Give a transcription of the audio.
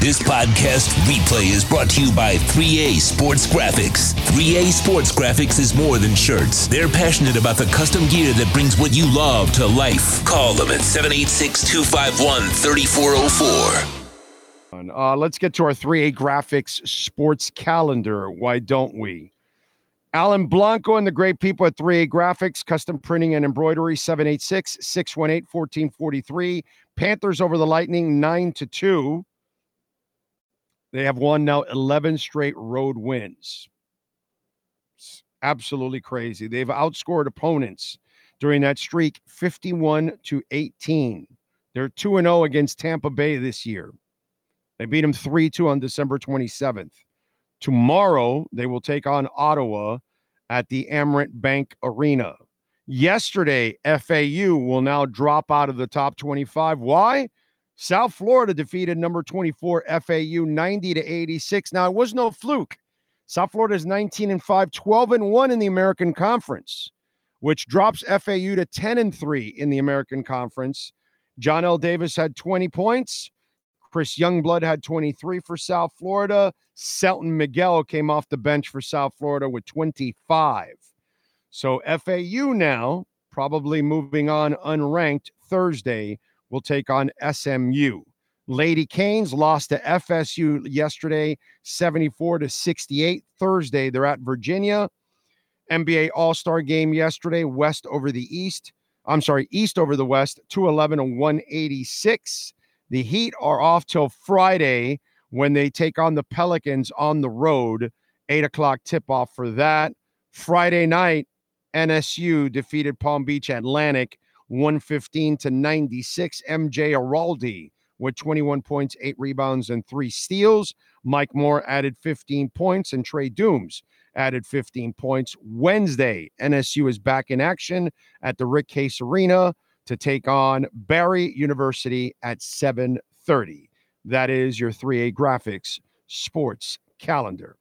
This podcast replay is brought to you by 3A Sports Graphix. 3A Sports Graphix is more than shirts. They're passionate about the custom gear that brings what you love to life. Call them at 786 251 3404. Uh, let's get to our 3A Graphix sports calendar. Why don't we? Alan Blanco and the great people at 3A Graphix, custom printing and embroidery, 786 618 1443. Panthers over the Lightning, 9 to 2. They have won now 11 straight road wins. It's absolutely crazy. They've outscored opponents during that streak 51 to 18. They're 2 0 against Tampa Bay this year. They beat them 3 2 on December 27th. Tomorrow, they will take on Ottawa at the Amerant Bank Arena. Yesterday, FAU will now drop out of the top 25. Why? South Florida defeated number 24 FAU 90 to 86. Now, it was no fluke. South Florida is 19 and 5, 12 and 1 in the American Conference, which drops FAU to 10 and 3 in the American Conference. Johnell Davis had 20 points. Chris Youngblood had 23 for South Florida. Selton Miguel came off the bench for South Florida with 25. So FAU now, probably moving on unranked Thursday, will take on SMU. Lady Canes lost to FSU yesterday, 74 to 68. Thursday, they're at Virginia. NBA All Star game yesterday, West over the East. I'm sorry, East over the West, 211 and 186. The Heat are off till Friday when they take on the Pelicans on the road. Eight o'clock tip off for that. Friday night, NSU defeated Palm Beach Atlantic 115 to 96. MJ Araldi with 21 points, eight rebounds, and three steals. Mike Moore added 15 points, and Trey Dooms added 15 points. Wednesday, NSU is back in action at the Rick Case Arena to take on Barry University at 7:30. That is your 3A Graphix sports calendar.